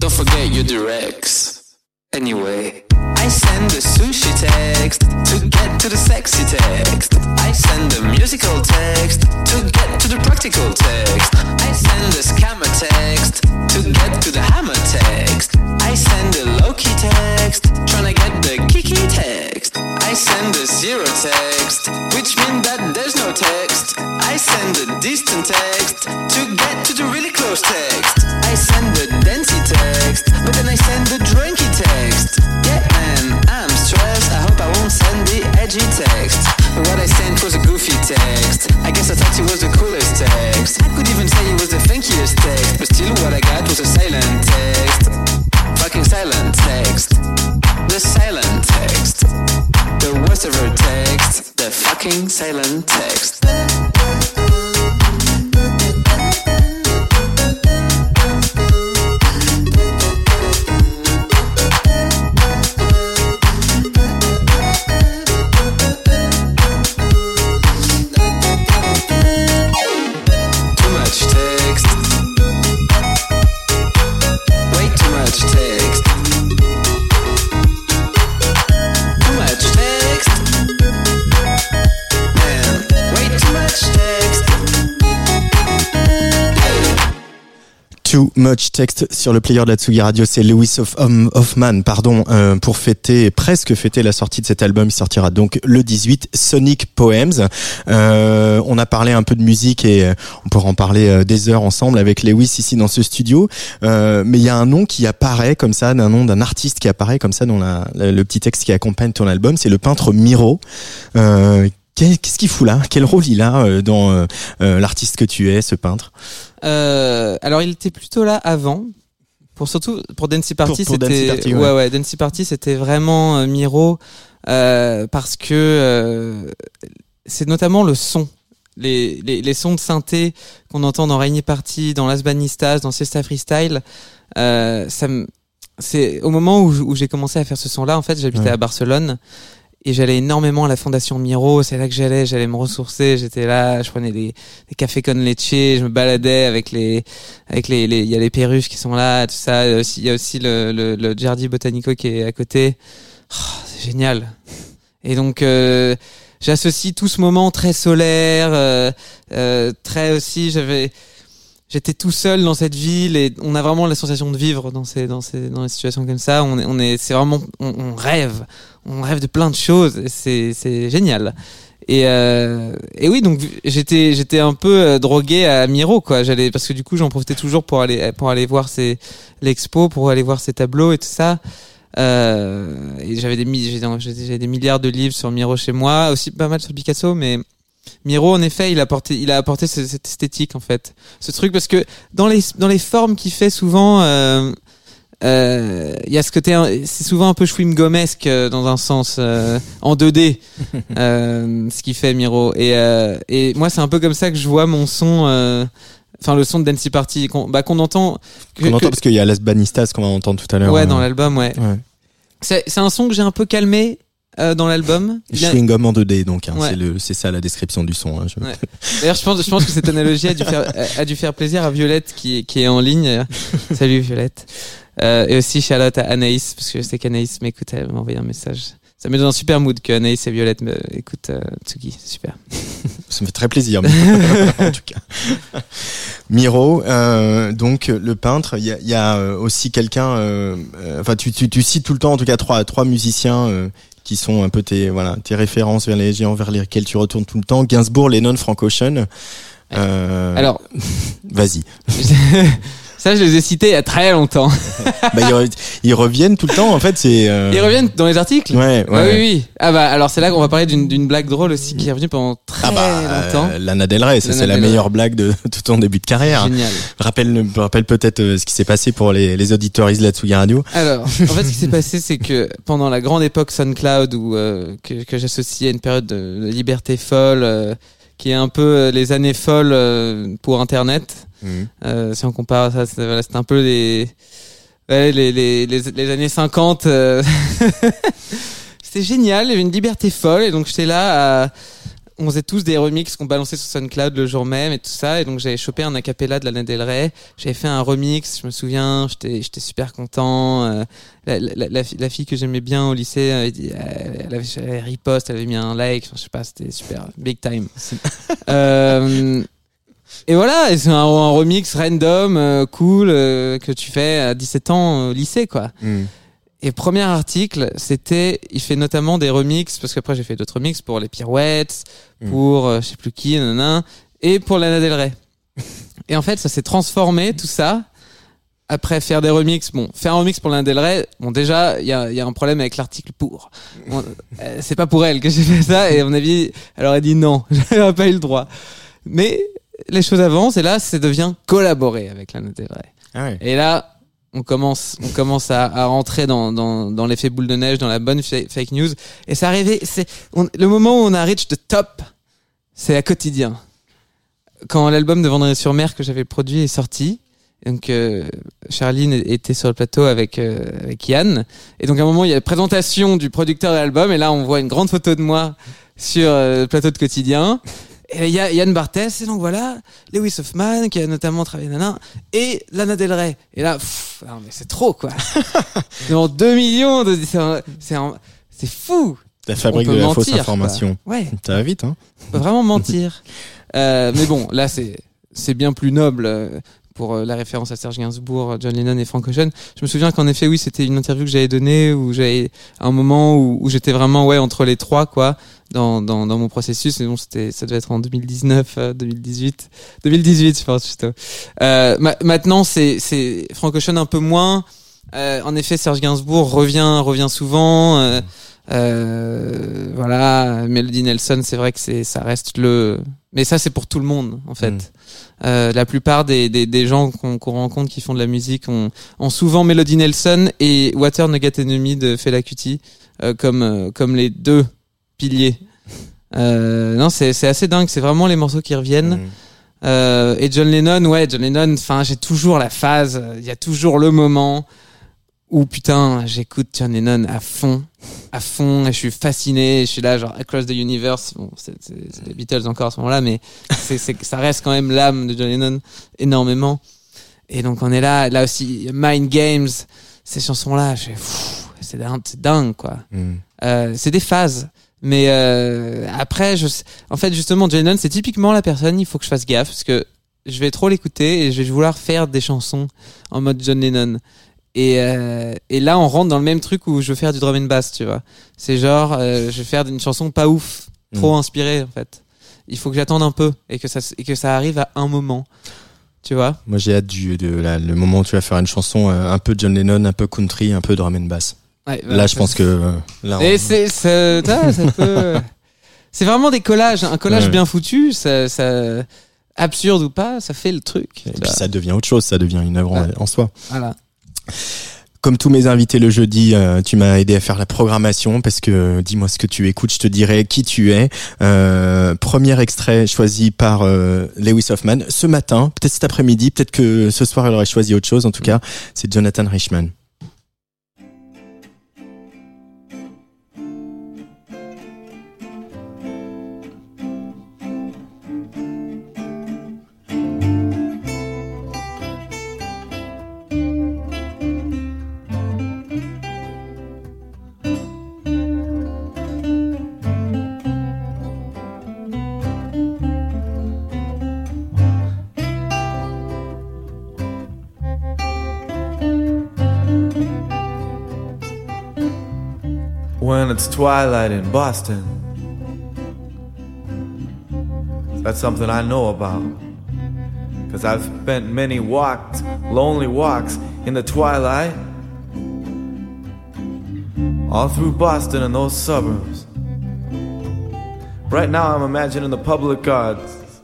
don't forget your directs. Anyway, I send the sushi text to get to the sexy text. I send the musical text to get to the practical text. I send the scammer text to get to the hammer text. I send the low-key text trying to get the kiki text. I send a zero text, which means that there's no text. I send a distant text to get to the really close text. I send a dancey text, but then I send the drinky text. Yeah, man, I'm stressed. I hope I won't send the edgy text. What I sent was a goofy text. I guess I thought it was the coolest text. I could even say it was the funkiest text, but still what I got was a silent text. Fucking silent text. The silent. The worst of her text. The fucking silent text. Too Much Text sur le player de la Tsugi Radio, c'est Lewis Hoffman, pardon, euh, pour fêter, presque fêter la sortie de cet album. Il sortira donc le 18, Sonic Poems. Euh, on a parlé un peu de musique et euh, on pourra en parler euh, des heures ensemble avec Lewis ici dans ce studio. Euh, mais il y a un nom qui apparaît comme ça, d'un nom d'un artiste qui apparaît comme ça dans la, le petit texte qui accompagne ton album. C'est le peintre Miro. Euh, qu'est- Qu'est-ce qu'il fout là? Quel rôle il a dans l'artiste que tu es, ce peintre? Euh, alors il était plutôt là avant. Pour surtout pour Dancy Party, c'était Party, ouais. ouais. ouais Dancy Party, c'était vraiment euh, Miro euh, parce que euh, c'est notamment le son. Les, les, les sons de synthé qu'on entend dans Rainy Party, dans Las Banistas, dans Siesta Freestyle, euh, ça me, c'est au moment où, où j'ai commencé à faire ce son-là. En fait, j'habitais Ouais. à Barcelone et j'allais énormément à la Fondation Miro. C'est là que j'allais, j'allais me ressourcer. J'étais là, je prenais des, des cafés con leche, je me baladais avec les, avec les, les- il y a les perruches qui sont là, tout ça. Il y a aussi, le, le, le Jardi Botanico qui est à côté. Oh, c'est génial. Et donc, euh, j'associe tout ce moment très solaire, euh, euh, très aussi, j'avais, j'étais tout seul dans cette ville et on a vraiment la sensation de vivre dans ces, dans ces, dans des situations comme ça. On est, on est, c'est vraiment, on, on rêve, on rêve de plein de choses. C'est, génial. Et, euh, et oui, donc j'étais, j'étais un peu euh, drogué à Miro, quoi. J'allais parce que du coup, j'en profitais toujours pour aller, pour aller voir ses l'expo, pour aller voir ses tableaux et tout ça. Euh, et j'avais des, des milliards de livres sur Miro chez moi, aussi pas mal sur Picasso, mais Miro, en effet, il a apporté, il a apporté ce- cette esthétique en fait, ce truc parce que dans les dans les formes qu'il fait souvent, euh, euh, il y a ce côté, hein, c'est souvent un peu Schwim Gomesque euh, dans un sens euh, en 2D, euh, ce qu'il fait Miro. Et euh, et moi, c'est un peu comme ça que je vois mon son. euh, Enfin, le son de Dancy Party qu'on bah, qu'on entend. que- On entend que- parce qu'il y a Las Banistas qu'on va entendre tout à l'heure. ouais, euh, dans l'album, ouais. ouais. C'est c'est un son que j'ai un peu calmé euh, dans l'album. Chewing gum en 2D, donc hein, Ouais. c'est le, c'est ça la description du son. hein, je- Ouais. D'ailleurs, je pense, je pense que cette analogie a dû faire, a dû faire plaisir à Violette qui, qui est en ligne. Salut Violette. Euh, et aussi Charlotte à Anaïs, parce que je sais qu'Anaïs m'écoute, elle m'a envoyé un message. Ça met dans un super mood que Anaïs et Violette me écoutent euh, Tsugi, super. Ça me fait très plaisir. en tout cas. Miro, euh, donc le peintre, il y a, il y a, euh, aussi quelqu'un. Enfin, tu, tu, tu cites tout le temps, en tout cas, trois, trois musiciens. qui sont un peu tes voilà tes références vers les géants vers lesquels tu retournes tout le temps Gainsbourg, Lennon, Frank Ocean. Euh, Alors, vas-y. Ça, je les ai cités il y a très longtemps. Bah, ils, re- ils reviennent tout le temps. En fait, c'est. euh, Ils reviennent dans les articles Ouais, ouais. Ah oui, oui. Ah bah, alors c'est là qu'on va parler d'une d'une blague drôle aussi qui est revenue pendant très Ah bah, longtemps. euh, Lana Del Rey, ça Lana c'est la Del Rey. meilleure blague de tout ton début de carrière. Génial. Rappelle, rappelle peut-être euh, ce qui s'est passé pour les, les auditeurs de la Tsugi Radio. Alors, en fait, ce qui s'est passé, c'est que pendant la grande époque SoundCloud, où, euh, que, que j'associais à une période de, de liberté folle, euh, qui est un peu euh, les années folles euh, pour Internet, euh, si on compare ça, c'est- voilà, un peu les, ouais, les, les, les, les années 50. euh, c'était génial, il y avait une liberté folle, et donc j'étais là à... On faisait tous des remixes qu'on balançait sur SoundCloud le jour même et tout ça. Et donc j'avais chopé un acapella de Lana Del Rey. J'avais fait un remix, je me souviens. J'étais, j'étais super content. Euh, la, la, la, fi- la fille que j'aimais bien au lycée, elle, avait elle elle avait, elle avait riposte, elle avait mis un like. Enfin, je sais pas, c'était super, big time. euh, et voilà, c'est un, un remix random, euh, cool, euh, que tu fais à 17 ans au lycée, quoi. Et premier article, c'était, il fait notamment des remixes, parce qu'après j'ai fait d'autres remixes pour les Pirouettes, Mm. pour euh, je sais plus qui, nanana, et pour Lana Del Rey. et en fait, ça s'est transformé, tout ça. Après faire des remixes, bon, faire un remix pour Lana Del Rey, bon déjà, il y a, y a un problème avec l'article pour. Bon, euh, c'est pas pour elle que j'ai fait ça, et à mon avis, elle aurait dit non, j'aurais pas eu le droit. Mais les choses avancent, et là, ça devient collaborer avec Lana Del Rey. Ah ouais. Et là, on commence, on commence à, à rentrer dans, dans, dans l'effet boule de neige, dans la bonne fa- fake news. Et c'est arrivé, c'est le moment où on a reach the top, c'est à quotidien. Quand l'album de Vendredi sur Mer que j'avais produit est sorti, donc euh, Charline était sur le plateau avec euh, avec Yann, et donc à un moment il y a la présentation du producteur de l'album, et là on voit une grande photo de moi sur euh, le plateau de quotidien. Et il y a Yann Barthès, et donc voilà, Lewis Hoffman, qui a notamment travaillé Nana, et Lana Del Rey. Et là, pff, non, mais c'est trop, quoi. Dans 2 millions de, c'est fou. La fabrique de la mentir, fausse information. quoi. Ouais, Ça va vite, hein on peut vraiment mentir. Euh, mais bon, là, c'est, c'est bien plus noble. Euh, Pour euh, la référence à Serge Gainsbourg, John Lennon et Frank Ocean. Je me souviens qu'en effet, oui, c'était une interview que j'avais donnée où j'avais un moment où, où j'étais vraiment, ouais, entre les trois, quoi, dans, dans, dans mon processus. Et bon, c'était, ça devait être en 2019, euh, 2018. 2018, je pense, plutôt. Euh, ma- maintenant, c'est, c'est Frank Ocean un peu moins. Euh, en effet, Serge Gainsbourg revient, revient souvent. Euh, euh, voilà, Melody Nelson, c'est vrai que c'est, ça reste le. Mais ça, c'est pour tout le monde, en fait. Mm. Euh, la plupart des, des, des gens qu'on qu'on rencontre qui font de la musique ont, ont souvent Melody Nelson et Water Nugget Enemy de Fela Kuti euh, comme, euh, comme les deux piliers. Euh, non, c'est c'est assez dingue. C'est vraiment les morceaux qui reviennent. Mm. Euh, et John Lennon, ouais, John Lennon, enfin, j'ai toujours la phase, il y a toujours le moment où putain, j'écoute John Lennon à fond, à fond, et je suis fasciné, je suis là, genre, Across the Universe, bon, c'est les Beatles encore à ce moment-là, mais c'est c'est- ça reste quand même l'âme de John Lennon énormément. Et donc, on est là, là aussi, Mind Games, ces chansons-là, c'est dingue, quoi. Mm. Euh, c'est des phases. Mais euh, après, je, en fait, justement, John Lennon, c'est typiquement la personne, il faut que je fasse gaffe, parce que je vais trop l'écouter et je vais vouloir faire des chansons en mode John Lennon. Et, euh, et là, on rentre dans le même truc où je veux faire du drum and bass, tu vois. C'est genre, euh, je vais faire une chanson pas ouf, trop inspirée, en fait. Il faut que j'attende un peu et que ça, et que ça arrive à un moment. Tu vois Moi, j'ai hâte du de la- le moment où tu vas faire une chanson euh, un peu John Lennon, un peu country, un peu drum and bass. Ouais, Là, je pense que là, Et on- c'est, c'est- ça, ça peut. C'est vraiment des collages, un collage Ouais. bien foutu, ça, ça, absurde ou pas, ça fait le truc. Et puis vois. ça devient autre chose, ça devient une œuvre en soi. Voilà. Comme tous mes invités le jeudi, euh, tu m'as aidé à faire la programmation parce que euh, dis-moi ce que tu écoutes, je te dirai qui tu es. Euh, premier extrait choisi par Lewis Hoffman ce matin, peut-être cet après-midi, peut-être que ce soir elle aurait choisi autre chose. En tout cas, c'est Jonathan Richman. When it's twilight in Boston. That's something I know about. Cause I've spent many walks, lonely walks in the twilight. All through Boston and those suburbs. Right now I'm imagining the public gardens.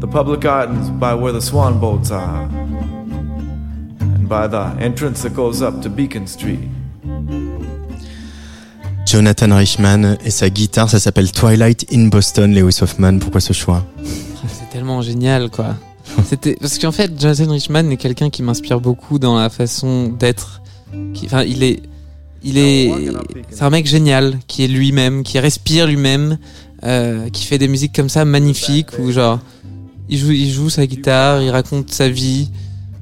The public gardens by where the swan boats are. And by the entrance that goes up to Beacon Street. Jonathan Richman et sa guitare, ça s'appelle Twilight in Boston, Lewis Hoffman. Pourquoi ce choix? C'est tellement génial, quoi. C'était parce qu'en fait, Jonathan Richman est quelqu'un qui m'inspire beaucoup dans la façon d'être. Enfin, il est, il est, c'est un mec génial qui est lui-même, qui respire lui-même, euh, qui fait des musiques comme ça magnifiques où genre, il joue, il joue sa guitare, il raconte sa vie,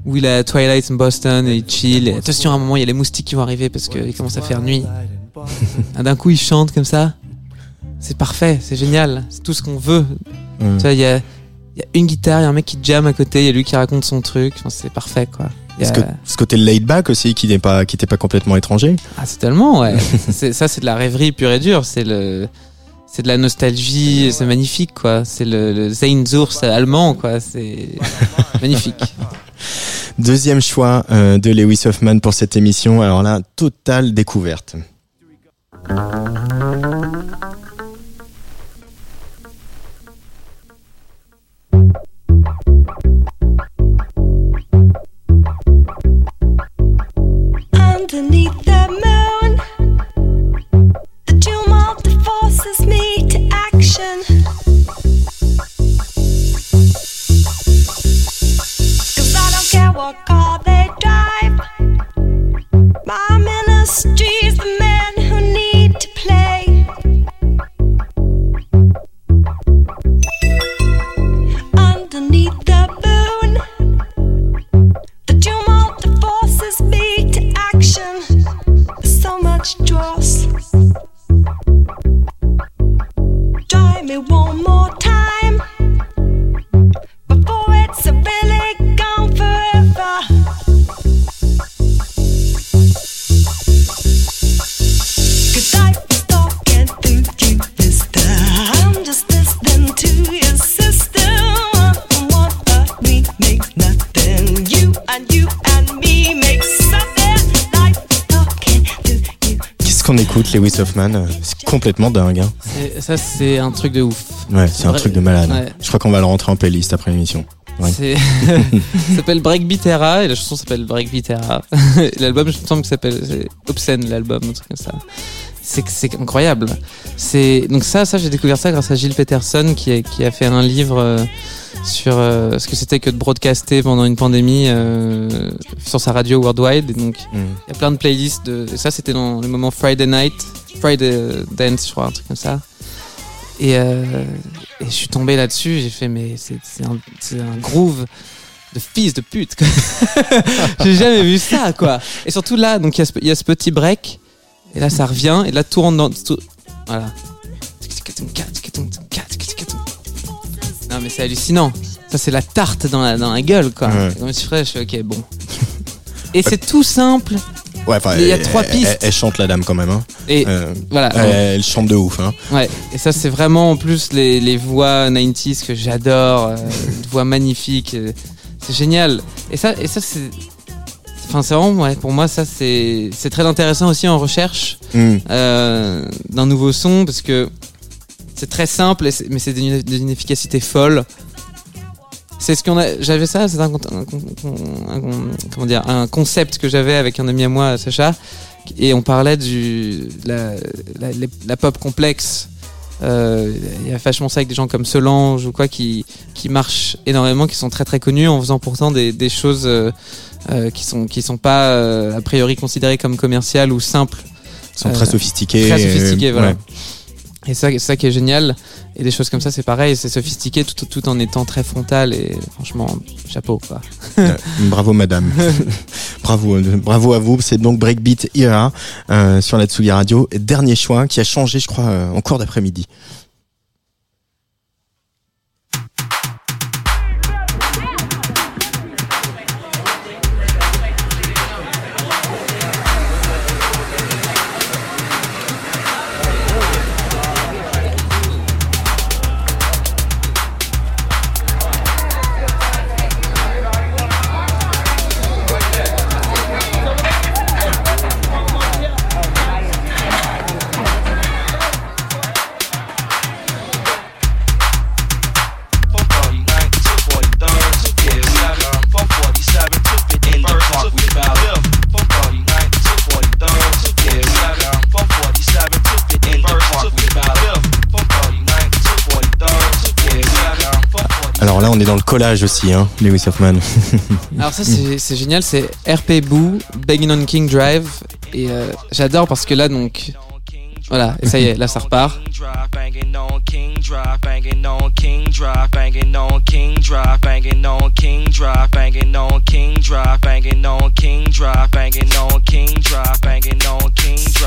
où il à Twilight in Boston et il chill. Attention, à un moment, il y a les moustiques qui vont arriver parce qu'il commence à faire nuit. Ah, D'un coup, il chante comme ça. C'est parfait, c'est génial, c'est tout ce qu'on veut Hum. tu vois, il y a, il y a une guitare, il y a un mec qui jam à côté, il y a lui qui raconte son truc. Enfin, c'est parfait, quoi. A- que ce côté laid back aussi, qui n'est pas, qui n'était pas complètement étranger? Ah, c'est tellement, ouais. c'est, ça, c'est de la rêverie pure et dure. C'est le, c'est de la nostalgie. C'est magnifique, quoi. C'est le, le Zeinzurs allemand, quoi. C'est magnifique. Deuxième choix euh, de Lewis Hoffman pour cette émission. Alors là, totale découverte. Thank you. Hoffman Euh, C'est complètement dingue. Hein. Ça, c'est un truc de ouf. Ouais, c'est un vrai. truc de malade. Ouais. Je crois qu'on va le rentrer en playlist après l'émission. Ouais. C'est, ça s'appelle Breakbeat Era et la chanson s'appelle Breakbeat Era. L'album, je me semble que s'appelle c'est Obscene, l'album, un truc comme ça. C'est, incroyable. C'est, donc ça, ça, j'ai découvert ça grâce à Gilles Peterson qui a, qui a fait un livre euh, sur euh, ce que c'était que de broadcaster pendant une pandémie euh, sur sa radio worldwide. Et donc, Mm. il y a plein de playlists de, et ça, c'était dans le moment Friday Night, Friday euh, Dance, je crois, un truc comme ça. Et, euh, et je suis tombé là-dessus, j'ai fait, mais c'est un, groove de fils de pute. j'ai jamais vu ça, quoi. Et surtout là, donc il y, a ce- il y a ce petit break, et là ça revient, et là tout rentre dans. tout- voilà. Non, mais c'est hallucinant. Ça, c'est la tarte dans la, dans la gueule, quoi. Ouais. Comme je fais, ok, bon. Et c'est tout simple. Ouais, enfin, Il y a elle- trois pistes. Elle, elle chante la dame quand même. Hein. Et Euh, voilà. elle, elle chante de ouf. Hein. Ouais, et ça c'est vraiment en plus les, les voix 90s que j'adore, euh, voix magnifique, euh, c'est génial. Et ça, et ça c'est, enfin c'est vraiment, ouais, pour moi ça c'est, c'est très intéressant aussi en recherche Mm. d'un nouveau son parce que c'est très simple, mais c'est d'une d'une efficacité folle. C'est ce qu'on a. J'avais ça, c'est un, comment dire, un concept que j'avais avec un ami à moi, Sacha, et on parlait du la, la, les- la pop complexe. Euh, Il y a vachement ça avec des gens comme Solange ou quoi qui qui marchent énormément, qui sont très très connus en faisant pourtant des, des choses euh, euh, qui sont qui sont pas a priori considérées comme commerciales ou simples. Ils sont très sophistiqués. Très sophistiqués, voilà. ouais. Et ça, c'est ça qui est génial. Et des choses comme ça, c'est pareil, c'est sophistiqué tout, tout en étant très frontal. Et franchement, chapeau quoi. Euh, Bravo madame. bravo, euh, bravo à vous. C'est donc Breakbeat Era euh, sur la Tsugi Radio. Et Dernier choix qui a changé, je crois, euh, en cours d'après-midi. Aussi, hein, Lewis Hoffman. Alors ça, c'est génial. C'est RP Boo, Begging on King Drive. Et euh, j'adore parce que là, donc, voilà. Et ça y est, là, ça repart.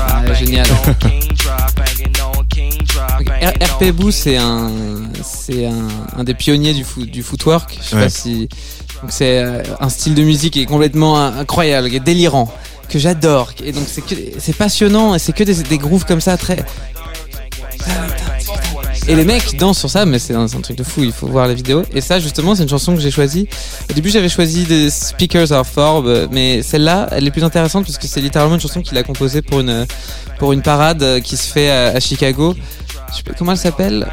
Ah, génial. RP Boo, c'est un, c'est un, un des pionniers du, foot, du footwork. Je sais Ouais. pas si. Donc c'est euh, un style de musique qui est complètement euh, incroyable, qui est délirant, que j'adore. Et donc c'est passionnant et c'est que des, des grooves comme ça très. Et les mecs dansent sur ça, mais c'est un, truc de fou. Il faut voir la vidéo. Et ça, justement, c'est une chanson que j'ai choisie. Au début, j'avais choisi des Speakers of Forbes, mais celle-là, elle est plus intéressante parce que c'est littéralement une chanson qu'il a composée pour une pour une parade euh, qui se fait à, à Chicago. Je sais pas comment elle s'appelle.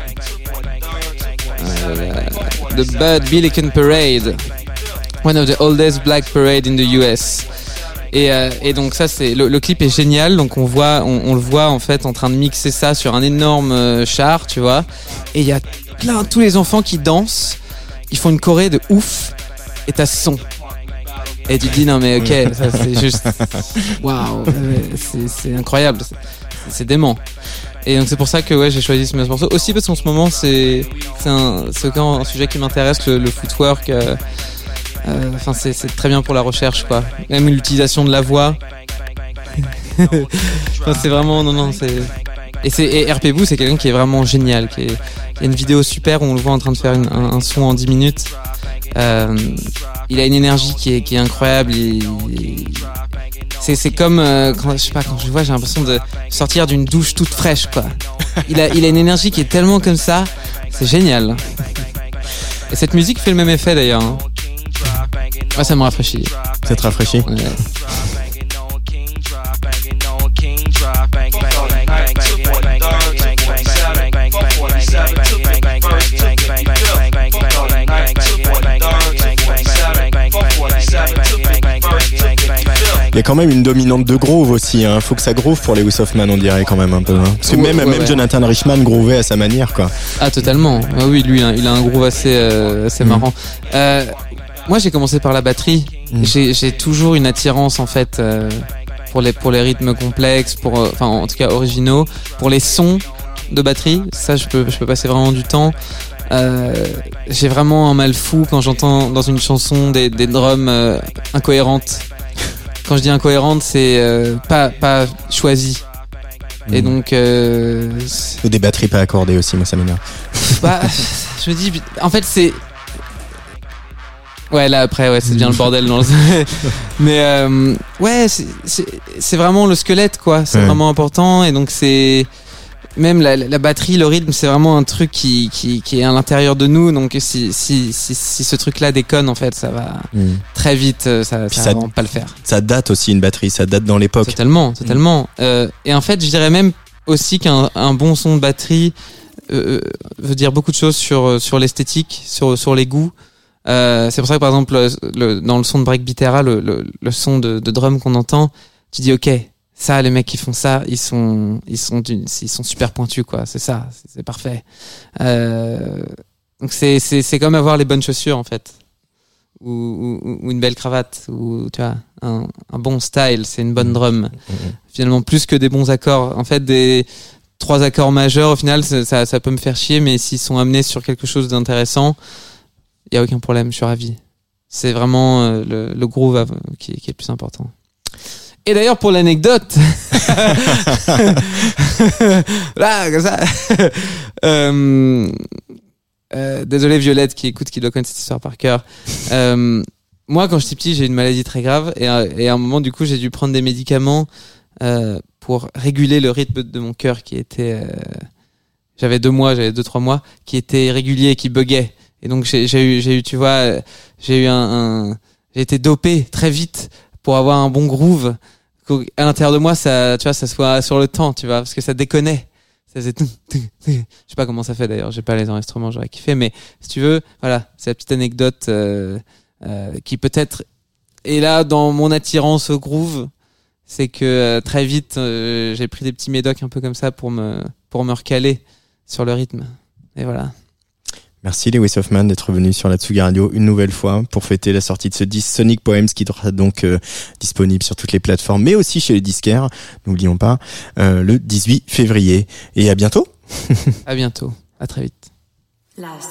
The Bud Billiken Parade, one of the oldest black parade in the US. Et, euh, et donc ça c'est le, le clip est génial. Donc on voit on, on le voit en fait en train de mixer ça sur un énorme euh, char tu vois. Et il y a plein tous les enfants qui dansent. Ils font une choré de ouf. Et t'as ce son. Et tu te dis non mais ok ça c'est juste waouh c'est incroyable. C'est dément et donc c'est pour ça que ouais j'ai choisi ce morceau aussi parce qu'en ce moment c'est un un sujet qui m'intéresse le, le footwork euh, euh, Enfin, c'est très bien pour la recherche, quoi. Même l'utilisation de la voix. C'est vraiment, non, non, c'est. Et c'est RP Boo, c'est quelqu'un qui est vraiment génial. Qui est... Il y a une vidéo super où on le voit en train de faire un, un son en 10 minutes. Euh, il a une énergie qui est, qui est incroyable. Il- il- C'est c'est comme euh, quand je sais pas quand je le vois, j'ai l'impression de sortir d'une douche toute fraîche, quoi. Il a il a une énergie qui est tellement comme ça, c'est génial. Et cette musique fait le même effet d'ailleurs. hein. Ouais, ça me rafraîchit. Ça te rafraîchit? Ouais. Il y a quand même une dominante de groove aussi. Hein. Faut que ça groove pour Lewis Hoffman, on dirait quand même un peu. hein. Parce que Ouais, même, ouais, même ouais. Jonathan Richman groovait à sa manière, quoi. Ah totalement. Ah oui, lui, il a- il a un groove assez, euh, assez Mhm. marrant. Euh, moi, j'ai commencé par la batterie. J'ai, j'ai toujours une attirance en fait euh, pour les pour les rythmes complexes, pour euh, enfin en tout cas originaux, pour les sons de batterie. Ça, je peux je peux passer vraiment du temps. Euh, j'ai vraiment un mal fou quand j'entends dans une chanson des, des drums euh, incohérentes. Quand je dis incohérente, c'est euh, pas pas choisi. Et Mhm. donc, euh, Ou des batteries pas accordées aussi, moi ça m'énerve. bah, je me dis, en fait, c'est. Ouais, là après, ouais, c'est bien le bordel dans le. Mais euh, ouais, c'est- vraiment le squelette, quoi. C'est Ouais. vraiment important. Et donc, c'est. Même la, la batterie, le rythme, c'est vraiment un truc qui, qui, qui est à l'intérieur de nous. Donc, si, si, si, si ce truc-là déconne, en fait, ça va Mm. très vite, euh, ça, ça, ça- va pas le faire. Ça date aussi une batterie, ça date dans l'époque. Totalement, totalement. Euh, et en fait, je dirais même aussi qu'un un bon son de batterie euh, veut dire beaucoup de choses sur sur l'esthétique, sur sur les goûts. Euh, c'est pour ça que par exemple le, le- dans le son de Breakbeatera, le, le, le son de, de drum qu'on entend, tu dis ok, ça les mecs qui font ça, ils sont ils sont ils sont super pointus quoi. C'est ça, c'est parfait. Euh, donc c'est c'est c'est comme avoir les bonnes chaussures en fait, ou, ou, ou une belle cravate, ou tu vois un, un bon style, c'est une bonne drum. Finalement plus que des bons accords. En fait des trois accords majeurs au final ça, ça, ça peut me faire chier, mais s'ils sont amenés sur quelque chose d'intéressant, il y a aucun problème, je suis ravi. C'est vraiment euh, le, le groove qui, qui est le plus important. Et d'ailleurs pour l'anecdote, là comme ça, euh, euh, désolé Violette qui écoute, qui doit connaître cette histoire par cœur. Euh, moi quand j'étais petit j'ai une maladie très grave et, à- et un moment du coup j'ai dû prendre des médicaments euh, pour réguler le rythme de mon cœur qui était, j'avais deux mois, j'avais deux trois mois, qui était irrégulier, qui buguait. Et donc j'ai eu, j'ai eu, tu vois, j'ai eu un- j'ai été dopé très vite pour avoir un bon groove. À l'intérieur de moi, ça, tu vois, ça soit sur le temps, tu vois, parce que ça déconnait. Ça faisait. Je sais pas comment ça fait d'ailleurs, j'ai pas les enregistrements, j'aurais kiffé, mais si tu veux, voilà, c'est la petite anecdote euh, euh, qui peut-être est là dans mon attirance au groove, c'est que euh, très vite euh, j'ai pris des petits médocs un peu comme ça pour me pour me recaler sur le rythme. Et voilà. Merci Lewis Hoffman d'être venu sur la Tsugi Radio une nouvelle fois pour fêter la sortie de ce disque Sonic Poems qui sera donc euh, disponible sur toutes les plateformes mais aussi chez les disquaires, n'oublions pas, euh, le 18 février. Et à bientôt À bientôt. À très vite. Las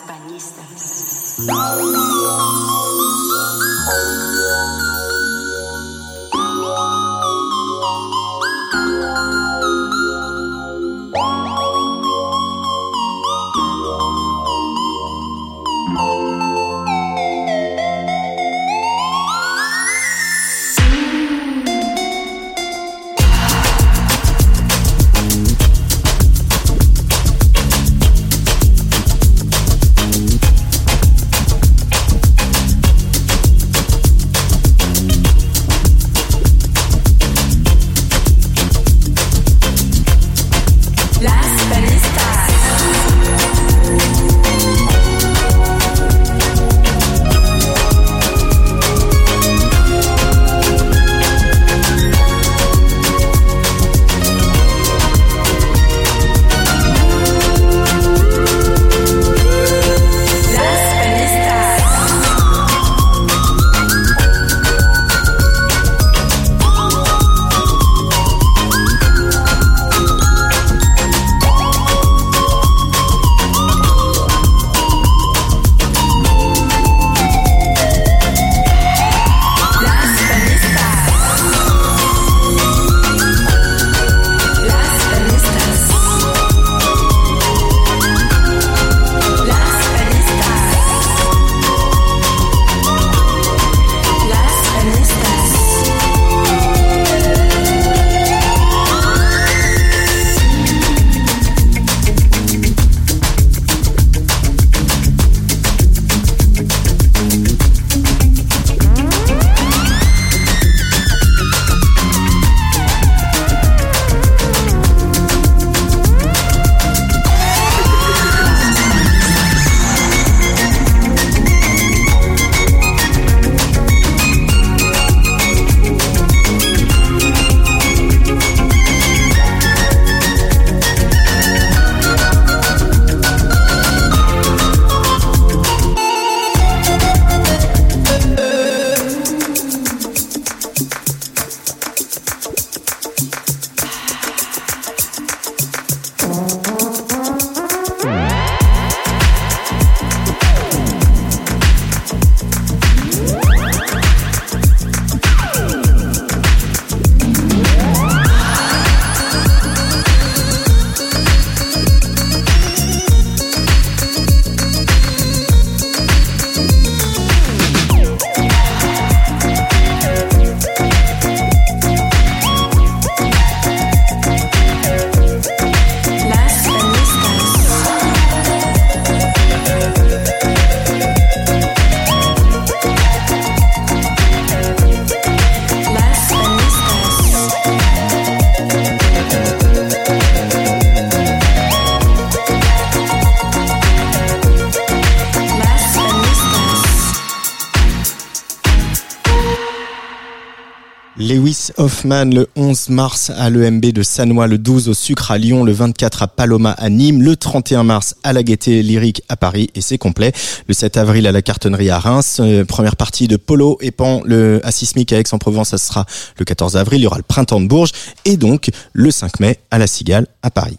Hoffman le 11 mars à l'EMB de Sanois, le 12 au Sucre à Lyon, le 24 à Paloma à Nîmes, le 31 mars à la Gaieté Lyrique à Paris et c'est complet. Le 7 avril à la Cartonnerie à Reims, euh, première partie de Polo et Pan le, à Sismic à Aix-en-Provence, ça sera le 14 avril, il y aura le printemps de Bourges et donc le 5 mai à la Cigale à Paris.